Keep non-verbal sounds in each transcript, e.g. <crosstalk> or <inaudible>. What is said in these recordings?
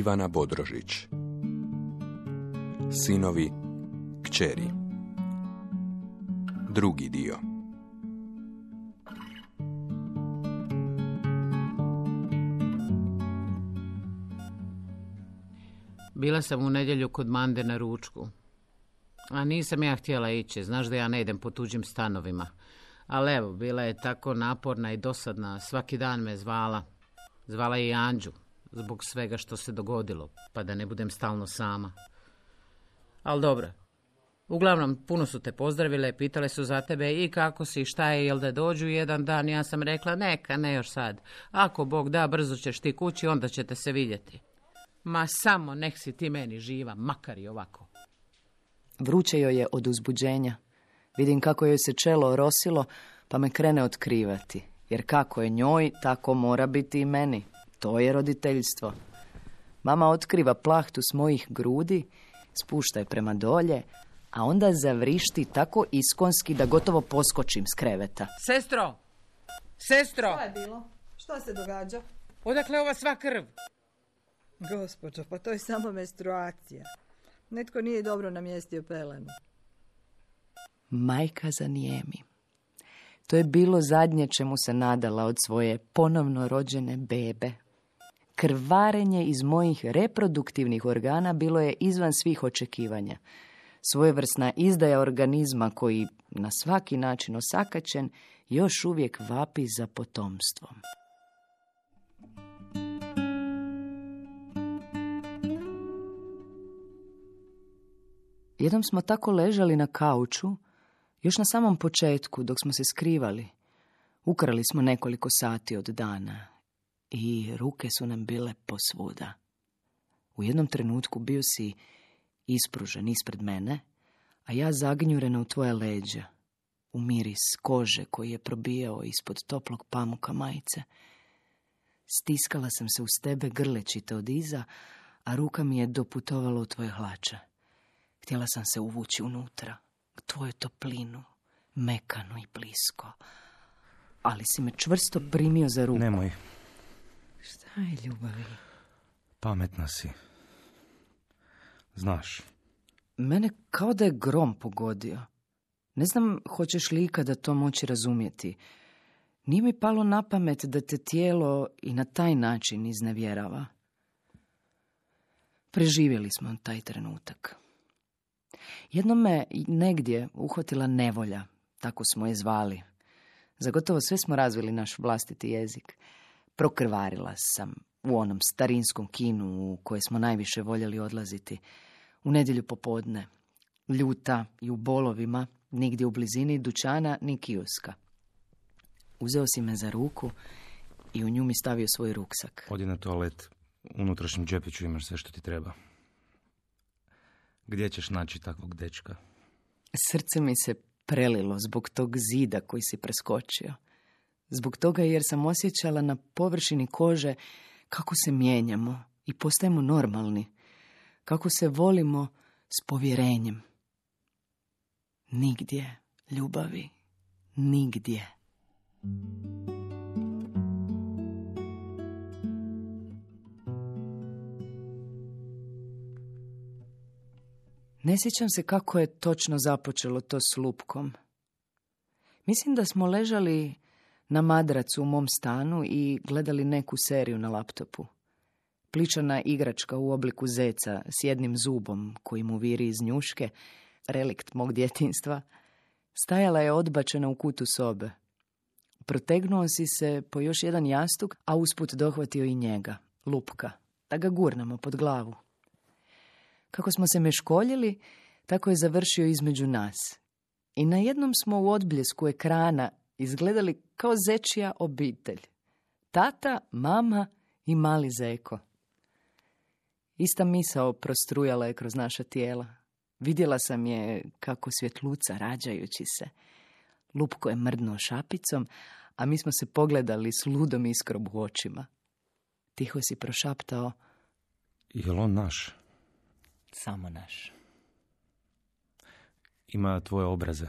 Ivana Bodrožić Sinovi kćeri Drugi dio Bila sam u nedjelju kod Mande na ručku. A nisam ja htjela ići, znaš da ja ne idem po tuđim stanovima. Ali evo, bila je tako naporna i dosadna, svaki dan me zvala. Zvala je i Anđu, zbog svega što se dogodilo, pa da ne budem stalno sama. Ali dobro. Uglavnom, puno su te pozdravile, pitale su za tebe i kako si, šta je, jel da dođu jedan dan. Ja sam rekla, neka, ne još sad. Ako Bog da, brzo ćeš ti kući, onda ćete se vidjeti. Ma samo nek si ti meni živa, makar i ovako. Vruće joj je od uzbuđenja. Vidim kako joj se čelo orosilo, pa me krene otkrivati. Jer kako je njoj, tako mora biti i meni. To je roditeljstvo. Mama otkriva plahtu s mojih grudi, spušta je prema dolje, a onda zavrišti tako iskonski da gotovo poskočim s kreveta. Sestro! Sestro! Šta je bilo? Šta se događa? Odakle ova sva krv? Gospođo, pa to je samo menstruacija. Netko nije dobro namjestio pelenu. Majka zanijemi. To je bilo zadnje čemu se nadala od svoje ponovno rođene bebe. Krvarenje iz mojih reproduktivnih organa bilo je izvan svih očekivanja. Svojevrsna izdaja organizma koji, na svaki način osakaćen, još uvijek vapi za potomstvom. Jednom smo tako ležali na kauču, još na samom početku, dok smo se skrivali. Ukrali smo nekoliko sati od dana i ruke su nam bile posvuda. U jednom trenutku bio si ispružen ispred mene, a ja zagnjurena u tvoje leđa, u miris kože koji je probijao ispod toplog pamuka majice. Stiskala sam se uz tebe grlečite od iza, a ruka mi je doputovala u tvoje hlače. Htjela sam se uvući unutra, k tvoju toplinu, mekano i blisko. Ali si me čvrsto primio za ruku. Nemoj, Šta je ljubavi? pametna si. Znaš, Mene kao da je grom pogodio. Ne znam hoćeš li ikada to moći razumjeti. Nije mi palo na pamet da te tijelo i na taj način iznevjerava. Preživjeli smo taj trenutak. Jednom me negdje uhvatila nevolja, tako smo je zvali. Za gotovo sve smo razvili naš vlastiti jezik. Prokrvarila sam u onom starinskom kinu u koje smo najviše voljeli odlaziti. U nedjelju popodne. Ljuta i u bolovima, nigdje u blizini dućana ni kioska. Uzeo si me za ruku i u nju mi stavio svoj ruksak. odi na toalet. U unutrašnjem džepiću imaš sve što ti treba. Gdje ćeš naći takvog dečka? Srce mi se prelilo zbog tog zida koji si preskočio. Zbog toga jer sam osjećala na površini kože kako se mijenjamo i postajemo normalni. Kako se volimo s povjerenjem. Nigdje, ljubavi, nigdje. Ne sjećam se kako je točno započelo to s lupkom. Mislim da smo ležali na madracu u mom stanu i gledali neku seriju na laptopu. Pličana igračka u obliku zeca s jednim zubom koji mu viri iz njuške, relikt mog djetinstva, stajala je odbačena u kutu sobe. Protegnuo si se po još jedan jastuk, a usput dohvatio i njega, lupka, da ga gurnemo pod glavu. Kako smo se meškoljili, tako je završio između nas. I na jednom smo u odbljesku ekrana izgledali kao zečija obitelj. Tata, mama i mali zeko. Ista misao prostrujala je kroz naša tijela. Vidjela sam je kako svjetluca rađajući se. Lupko je mrdnuo šapicom, a mi smo se pogledali s ludom iskrob u očima. Tiho si prošaptao, Jel on naš? samo naš. Ima tvoje obraze.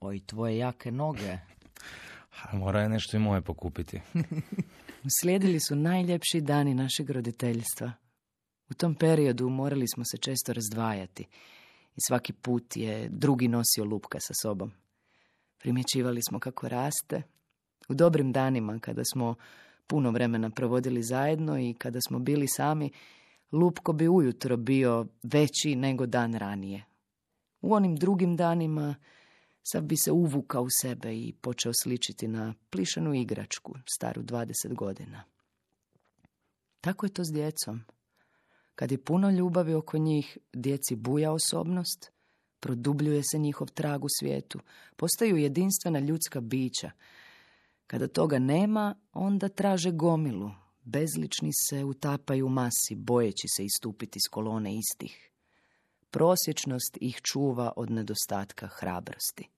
Oj, tvoje jake noge. <laughs> A mora je nešto i moje pokupiti. <laughs> Slijedili su najljepši dani našeg roditeljstva. U tom periodu morali smo se često razdvajati i svaki put je drugi nosio lupka sa sobom. Primjećivali smo kako raste. U dobrim danima kada smo puno vremena provodili zajedno i kada smo bili sami, Lupko bi ujutro bio veći nego dan ranije. U onim drugim danima sad bi se uvukao u sebe i počeo sličiti na plišanu igračku, staru 20 godina. Tako je to s djecom. Kad je puno ljubavi oko njih, djeci buja osobnost, produbljuje se njihov trag u svijetu, postaju jedinstvena ljudska bića. Kada toga nema, onda traže gomilu, bezlični se utapaju u masi, bojeći se istupiti s kolone istih. Prosječnost ih čuva od nedostatka hrabrosti.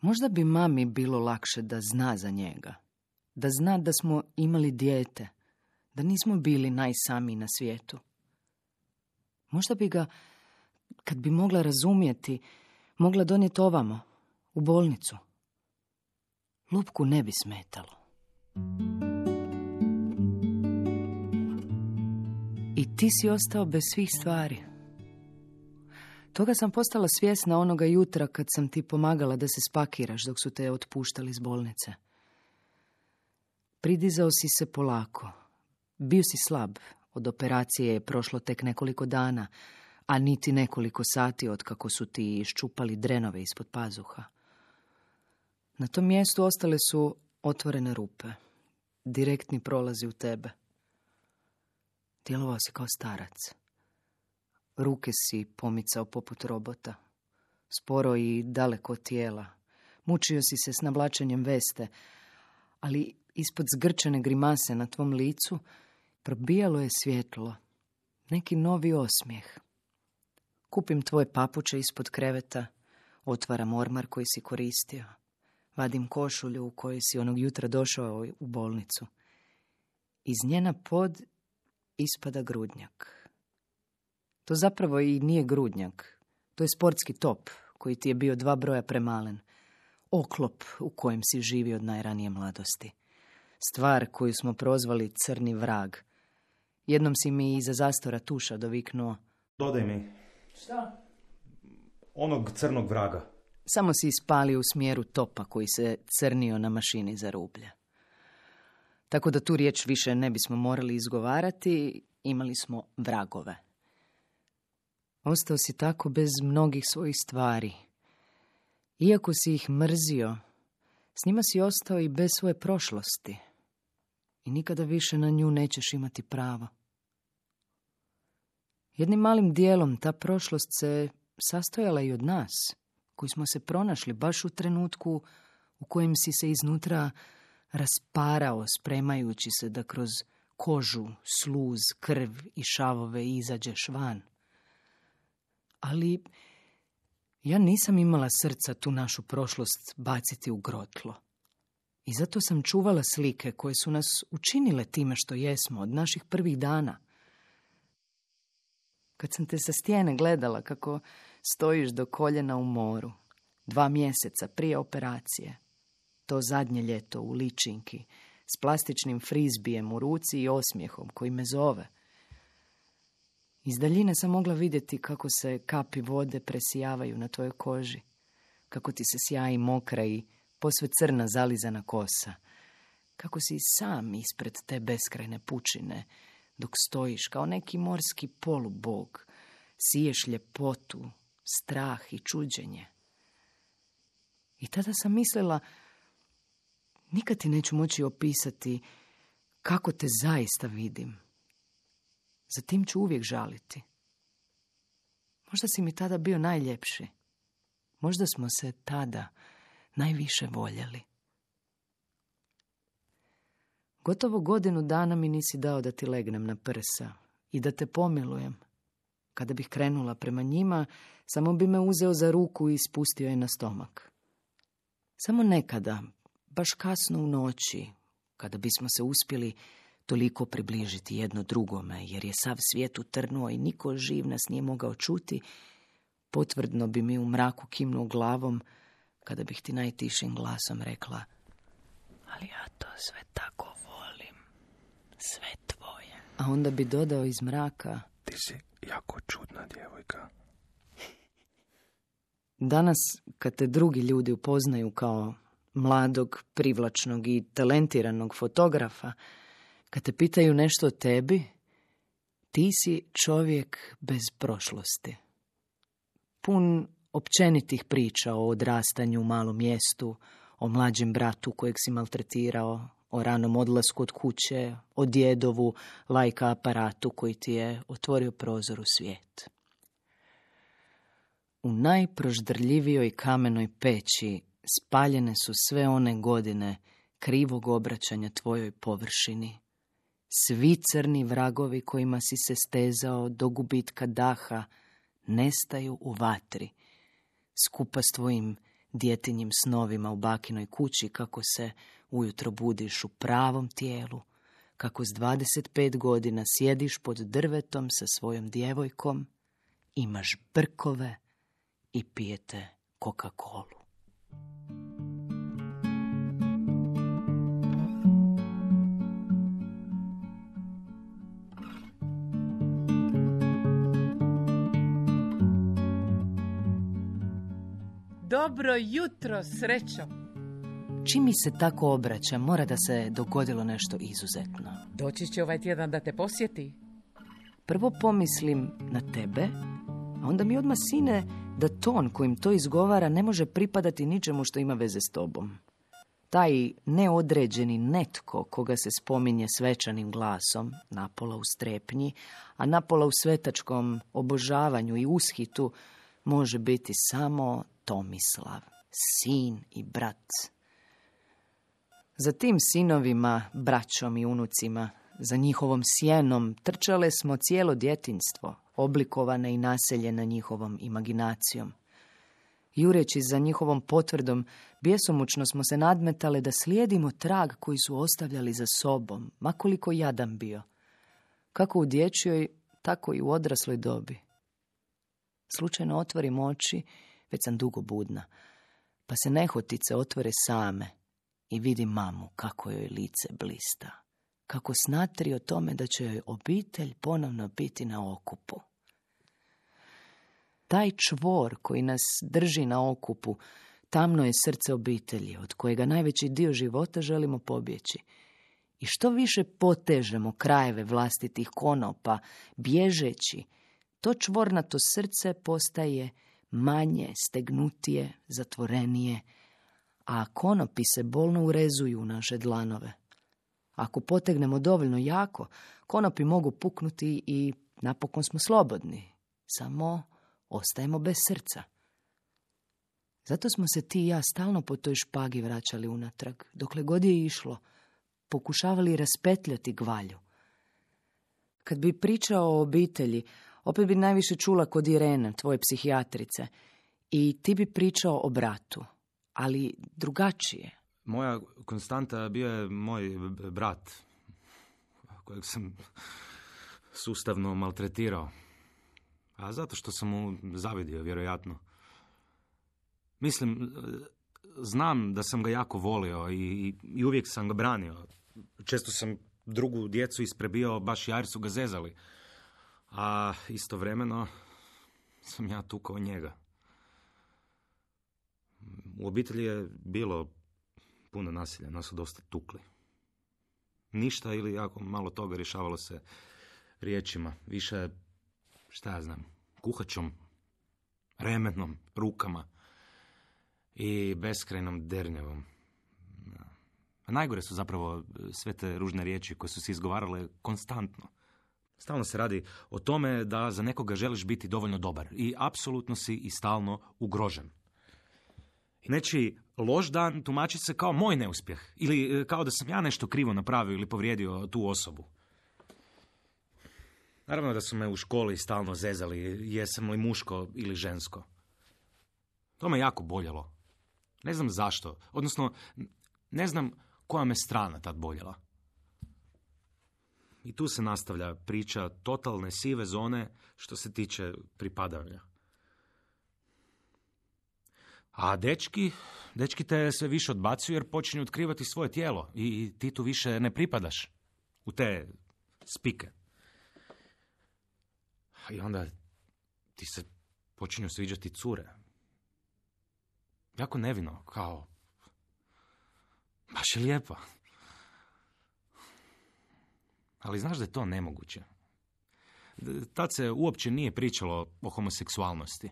Možda bi mami bilo lakše da zna za njega, da zna da smo imali dijete, da nismo bili najsamiji na svijetu. Možda bi ga, kad bi mogla razumjeti, mogla donijeti ovamo, u bolnicu. Lupku ne bi smetalo. I ti si ostao bez svih stvari. Toga sam postala svjesna onoga jutra kad sam ti pomagala da se spakiraš dok su te otpuštali iz bolnice. Pridizao si se polako. Bio si slab. Od operacije je prošlo tek nekoliko dana, a niti nekoliko sati od kako su ti iščupali drenove ispod pazuha. Na tom mjestu ostale su otvorene rupe. Direktni prolazi u tebe. Djelovao si kao starac. Ruke si pomicao poput robota. Sporo i daleko tijela. Mučio si se s navlačenjem veste, ali ispod zgrčene grimase na tvom licu probijalo je svjetlo. Neki novi osmijeh. Kupim tvoje papuče ispod kreveta, otvaram ormar koji si koristio. Vadim košulju u kojoj si onog jutra došao u bolnicu. Iz njena pod ispada grudnjak. To zapravo i nije grudnjak. To je sportski top koji ti je bio dva broja premalen. Oklop u kojem si živi od najranije mladosti. Stvar koju smo prozvali crni vrag. Jednom si mi iza zastora tuša doviknuo. Dodaj mi. Šta? Onog crnog vraga. Samo si ispalio u smjeru topa koji se crnio na mašini za rublje. Tako da tu riječ više ne bismo morali izgovarati, imali smo vragove. Ostao si tako bez mnogih svojih stvari. Iako si ih mrzio, s njima si ostao i bez svoje prošlosti. I nikada više na nju nećeš imati pravo. Jednim malim dijelom ta prošlost se sastojala i od nas, koji smo se pronašli baš u trenutku u kojem si se iznutra rasparao spremajući se da kroz kožu, sluz, krv i šavove izađeš van. Ali ja nisam imala srca tu našu prošlost baciti u grotlo. I zato sam čuvala slike koje su nas učinile time što jesmo od naših prvih dana. Kad sam te sa stijene gledala kako stojiš do koljena u moru, dva mjeseca prije operacije, to zadnje ljeto u ličinki, s plastičnim frizbijem u ruci i osmijehom koji me zove. Iz daljine sam mogla vidjeti kako se kapi vode presijavaju na tvojoj koži, kako ti se sjaji mokra i posve crna zalizana kosa, kako si sam ispred te beskrajne pučine, dok stojiš kao neki morski polubog, siješ ljepotu, strah i čuđenje. I tada sam mislila Nikad ti neću moći opisati kako te zaista vidim. Za tim ću uvijek žaliti. Možda si mi tada bio najljepši. Možda smo se tada najviše voljeli. Gotovo godinu dana mi nisi dao da ti legnem na prsa i da te pomilujem. Kada bih krenula prema njima, samo bi me uzeo za ruku i spustio je na stomak. Samo nekada, baš kasno u noći, kada bismo se uspjeli toliko približiti jedno drugome, jer je sav svijet utrnuo i niko živ nas nije mogao čuti, potvrdno bi mi u mraku kimnuo glavom, kada bih ti najtišim glasom rekla ali ja to sve tako volim, sve tvoje. A onda bi dodao iz mraka. Ti si jako čudna djevojka. Danas, kad te drugi ljudi upoznaju kao mladog, privlačnog i talentiranog fotografa, kad te pitaju nešto o tebi, ti si čovjek bez prošlosti. Pun općenitih priča o odrastanju u malom mjestu, o mlađem bratu kojeg si maltretirao, o ranom odlasku od kuće, o djedovu lajka aparatu koji ti je otvorio prozor u svijet. U najproždrljivijoj kamenoj peći spaljene su sve one godine krivog obraćanja tvojoj površini. Svi crni vragovi kojima si se stezao do gubitka daha nestaju u vatri, skupa s tvojim djetinjim snovima u bakinoj kući kako se ujutro budiš u pravom tijelu, kako s 25 godina sjediš pod drvetom sa svojom djevojkom, imaš brkove i pijete Coca-Colu. Dobro jutro, srećo. Čim mi se tako obraća, mora da se dogodilo nešto izuzetno. Doći će ovaj tjedan da te posjeti. Prvo pomislim na tebe, a onda mi odmah sine da ton kojim to izgovara ne može pripadati ničemu što ima veze s tobom. Taj neodređeni netko koga se spominje svečanim glasom, napola u strepnji, a napola u svetačkom obožavanju i ushitu, može biti samo Tomislav, sin i brat. Za tim sinovima, braćom i unucima, za njihovom sjenom trčale smo cijelo djetinstvo, oblikovane i naseljene njihovom imaginacijom. Jureći za njihovom potvrdom, bjesomučno smo se nadmetale da slijedimo trag koji su ostavljali za sobom, makoliko jadan bio. Kako u dječjoj, tako i u odrasloj dobi. Slučajno otvorim oči, već sam dugo budna, pa se nehotice otvore same i vidim mamu kako joj lice blista, kako snatri o tome da će joj obitelj ponovno biti na okupu. Taj čvor koji nas drži na okupu, tamno je srce obitelji, od kojega najveći dio života želimo pobjeći. I što više potežemo krajeve vlastitih konopa, bježeći, to čvornato srce postaje manje, stegnutije, zatvorenije, a konopi se bolno urezuju u naše dlanove. Ako potegnemo dovoljno jako, konopi mogu puknuti i napokon smo slobodni. Samo ostajemo bez srca. Zato smo se ti i ja stalno po toj špagi vraćali unatrag, dokle god je išlo, pokušavali raspetljati gvalju. Kad bi pričao o obitelji, opet bi najviše čula kod Irene, tvoje psihijatrice, i ti bi pričao o bratu, ali drugačije. Moja konstanta bio je moj brat, kojeg sam sustavno maltretirao. A zato što sam mu zavidio, vjerojatno. Mislim, znam da sam ga jako volio i, i uvijek sam ga branio. Često sam drugu djecu isprebio baš jer su ga zezali. A istovremeno sam ja tukao njega. U obitelji je bilo puno nasilja, nas su dosta tukli. Ništa ili jako malo toga rješavalo se riječima. Više, šta ja znam, kuhačom, remenom, rukama i beskrajnom dernjevom. A najgore su zapravo sve te ružne riječi koje su se izgovarale konstantno. Stalno se radi o tome da za nekoga želiš biti dovoljno dobar i apsolutno si i stalno ugrožen. I nečiji loš dan tumači se kao moj neuspjeh ili e, kao da sam ja nešto krivo napravio ili povrijedio tu osobu. Naravno da su me u školi stalno zezali, jesam li muško ili žensko. To me jako boljelo. Ne znam zašto, odnosno ne znam koja me strana tad boljela. I tu se nastavlja priča totalne sive zone što se tiče pripadanja. A dečki, dečki te sve više odbacuju jer počinju otkrivati svoje tijelo i ti tu više ne pripadaš u te spike. I onda ti se počinju sviđati cure. Jako nevino, kao... Baš je lijepa. Ali znaš da je to nemoguće. Tad se uopće nije pričalo o homoseksualnosti.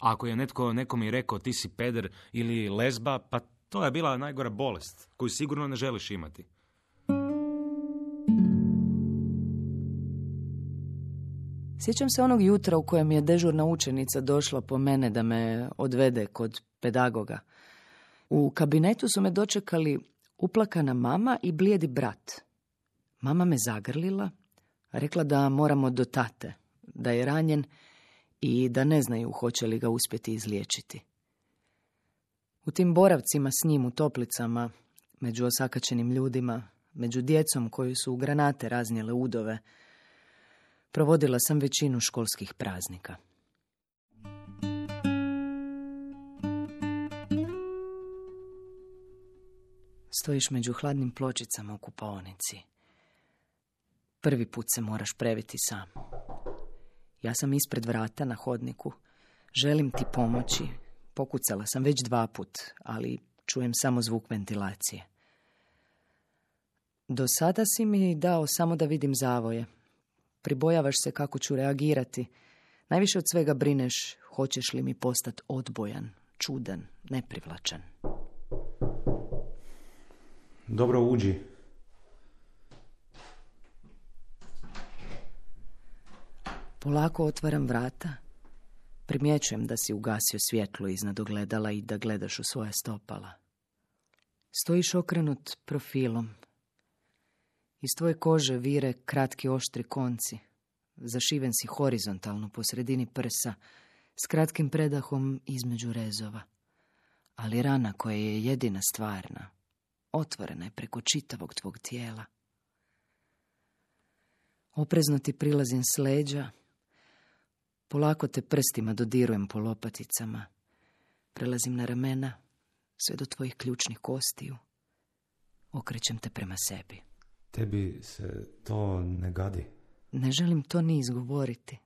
A ako je netko nekom i rekao ti si peder ili lesba, pa to je bila najgora bolest koju sigurno ne želiš imati. Sjećam se onog jutra u kojem je dežurna učenica došla po mene da me odvede kod pedagoga. U kabinetu su me dočekali uplakana mama i blijedi brat. Mama me zagrlila, rekla da moramo do tate, da je ranjen i da ne znaju hoće li ga uspjeti izliječiti. U tim boravcima s njim u toplicama, među osakačenim ljudima, među djecom koji su u granate raznijele udove, provodila sam većinu školskih praznika. Stojiš među hladnim pločicama u kupaonici. Prvi put se moraš previti sam. Ja sam ispred vrata na hodniku. Želim ti pomoći. Pokucala sam već dva put, ali čujem samo zvuk ventilacije. Do sada si mi dao samo da vidim zavoje. Pribojavaš se kako ću reagirati. Najviše od svega brineš hoćeš li mi postati odbojan, čudan, neprivlačan. Dobro uđi. Polako otvaram vrata. Primjećujem da si ugasio svjetlo iznad ogledala i da gledaš u svoje stopala. Stojiš okrenut profilom. Iz tvoje kože vire kratki oštri konci. Zašiven si horizontalno po sredini prsa, s kratkim predahom između rezova. Ali rana koja je jedina stvarna, otvorena je preko čitavog tvog tijela. Oprezno ti prilazim s leđa, polako te prstima dodirujem po lopaticama, prelazim na ramena, sve do tvojih ključnih kostiju, okrećem te prema sebi. Tebi se to ne gadi? Ne želim to ni izgovoriti.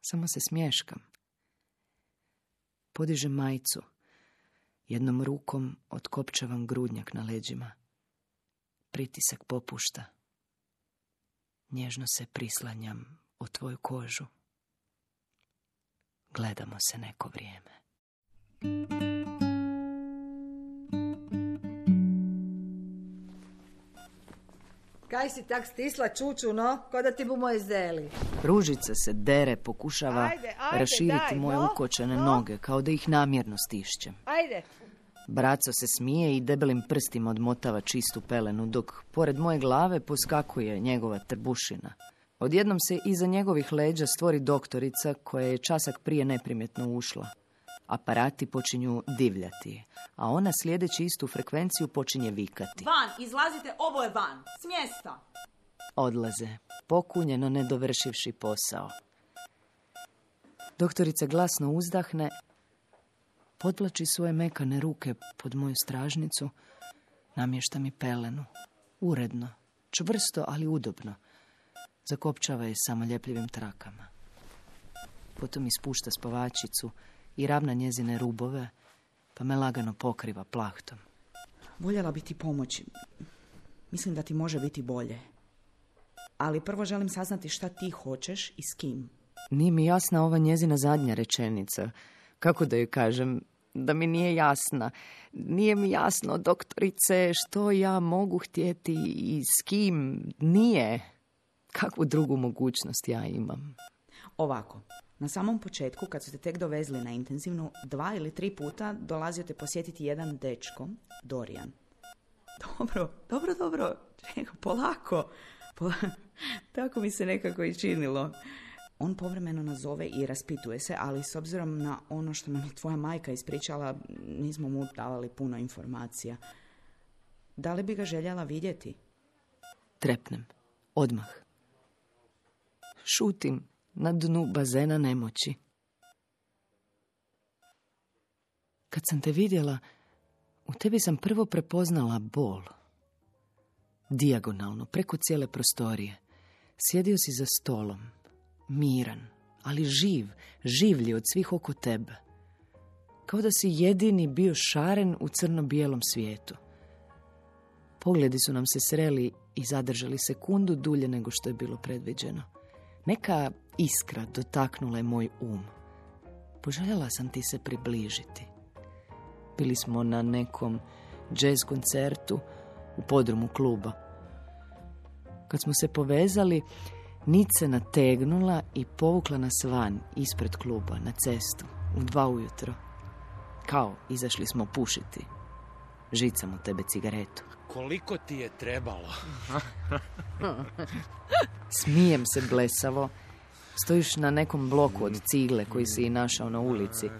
Samo se smješkam. Podižem majicu. Jednom rukom otkopčavam grudnjak na leđima. Pritisak popušta. Nježno se prislanjam o tvoju kožu. Gledamo se neko vrijeme. Kaj si tak stisla čuču, no? Ko da ti bu moje zeli. Ružica se dere, pokušava Ajde, ajde, raširiti daj, moje no, ukočene no. noge, kao da ih namjerno stišćem. Ajde. Braco se smije i debelim prstima odmotava čistu pelenu, dok pored moje glave poskakuje njegova trbušina. Odjednom se iza njegovih leđa stvori doktorica koja je časak prije neprimjetno ušla. Aparati počinju divljati, a ona slijedeći istu frekvenciju počinje vikati. Van, izlazite oboje van. S mjesta. Odlaze, pokunjeno ne dovršivši posao. Doktorica glasno uzdahne, podvlači svoje mekane ruke pod moju stražnicu, namješta mi pelenu. Uredno, čvrsto, ali udobno. Zakopčava je samo ljepljivim trakama. Potom ispušta spavačicu i ravna njezine rubove, pa me lagano pokriva plahtom. Voljela bi ti pomoći. Mislim da ti može biti bolje. Ali prvo želim saznati šta ti hoćeš i s kim. Nije mi jasna ova njezina zadnja rečenica. Kako da joj kažem? Da mi nije jasna. Nije mi jasno, doktorice, što ja mogu htjeti i s kim. Nije. Kakvu drugu mogućnost ja imam? Ovako, na samom početku, kad su te tek dovezli na intenzivnu, dva ili tri puta dolazio te posjetiti jedan dečko, Dorijan. <laughs> Dobro, dobro, dobro. Čekaj, polako. Pola- <laughs> Tako mi se nekako i činilo. On povremeno nazove i raspituje se, ali s obzirom na ono što nam je tvoja majka ispričala, nismo mu davali puno informacija. Da li bi ga željela vidjeti? Trepnem. Odmah. Šutim na dnu bazena nemoći. Kad sam te vidjela, u tebi sam prvo prepoznala bol. Dijagonalno, preko cijele prostorije. Sjedio si za stolom, miran, ali živ, življi od svih oko tebe. Kao da si jedini bio šaren u crno-bijelom svijetu. Pogledi su nam se sreli i zadržali sekundu dulje nego što je bilo predviđeno. Neka iskra dotaknula je moj um. Poželjela sam ti se približiti. Bili smo na nekom jazz koncertu u podrumu kluba. Kad smo se povezali, Nic se nategnula i povukla nas van ispred kluba na cestu u dva ujutro. Kao izašli smo pušiti. Žicam u tebe cigaretu. Koliko ti je trebalo? <laughs> Smijem se blesavo. Stojiš na nekom bloku od cigle koji si i našao na ulici.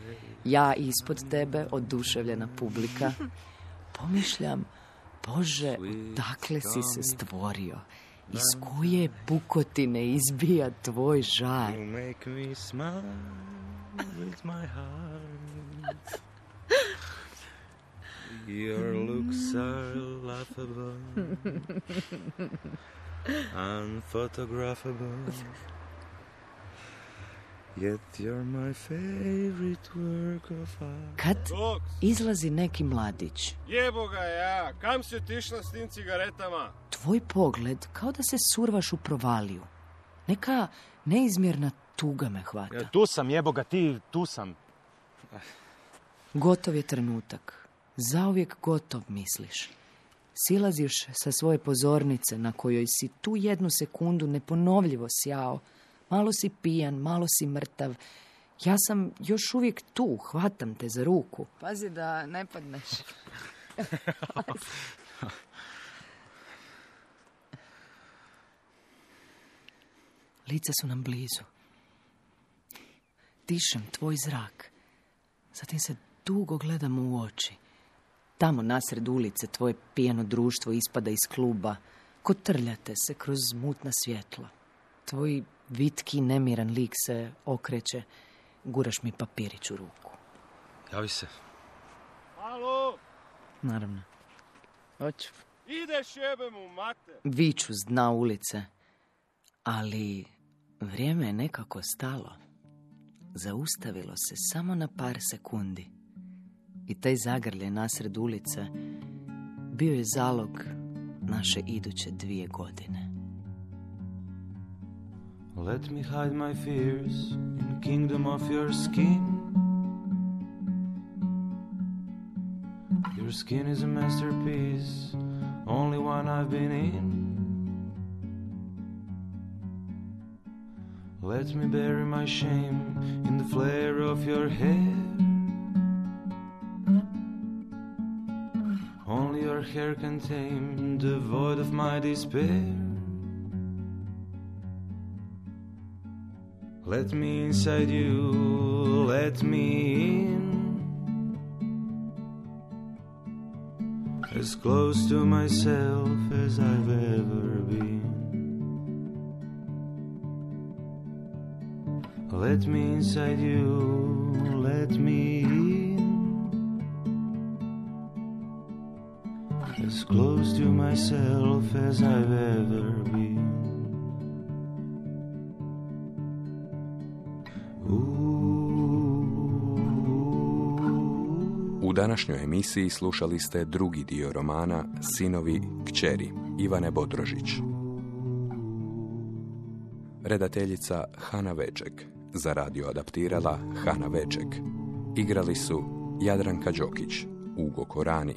Ja ispod tebe, oduševljena publika. Pomišljam, Bože, dakle si se stvorio? Iz koje pukotine izbija tvoj žar? Your looks are laughable, unphotographable. Yet you're my favorite work of art. Kad izlazi neki mladić, Jebo ga ja, kam si otišla s tim cigaretama? tvoj pogled kao da se survaš u provaliju. Neka neizmjerna tuga me hvata. Tu sam, jebo ga ti, tu sam. Gotov je trenutak. Zauvijek gotov, misliš. Silaziš sa svoje pozornice na kojoj si tu jednu sekundu neponovljivo sjao. Malo si pijan, malo si mrtav. Ja sam još uvijek tu, hvatam te za ruku. Pazi da ne padneš. <laughs> Lica su nam blizu. Dišem tvoj zrak. Zatim se dugo gledamo u oči. Tamo nasred ulice tvoje pijano društvo ispada iz kluba. Kotrljate se kroz mutna svjetla. Tvoj vitki nemiran lik se okreće. Guraš mi papirić u ruku. Javi se. Halo, Naravno. Hoću. ideš jebem u mate. Viču s dna ulice. Ali vrijeme je nekako stalo. Zaustavilo se samo na par sekundi. I taj zagrljaj nasred ulice bio je zalog naše iduće dvije godine. Let me hide my fears in kingdom of your skin. Your skin is a masterpiece, only one I've been in. Let me bury my shame in the flare of your hair. Hair can tame the void of my despair. Let me inside you, let me in. As close to myself as I've ever been. Let me inside you, let me in. As close to myself as I've ever been. U današnjoj emisiji slušali ste drugi dio romana Sinovi kćeri Ivane Bodrožić. Redateljica Hana Veček. Za radio adaptirala Hana Veček. Igrali su Jadranka Đokić, Ugo Korani,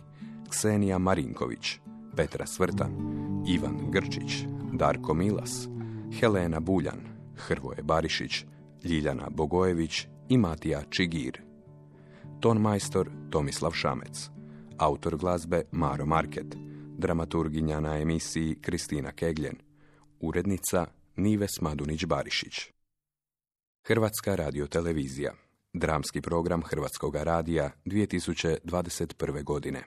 Ksenija Marinković, Petra Svrtan, Ivan Grčić, Darko Milas, Helena Buljan, Hrvoje Barišić, Ljiljana Bogojević i Matija Čigir. Ton majstor Tomislav Šamec. Autor glazbe Maro Market. Dramaturginja na emisiji Kristina Kegljen. Urednica Nives Madunić-Barišić. Hrvatska radiotelevizija. Dramski program Hrvatskog radija 2021. godine.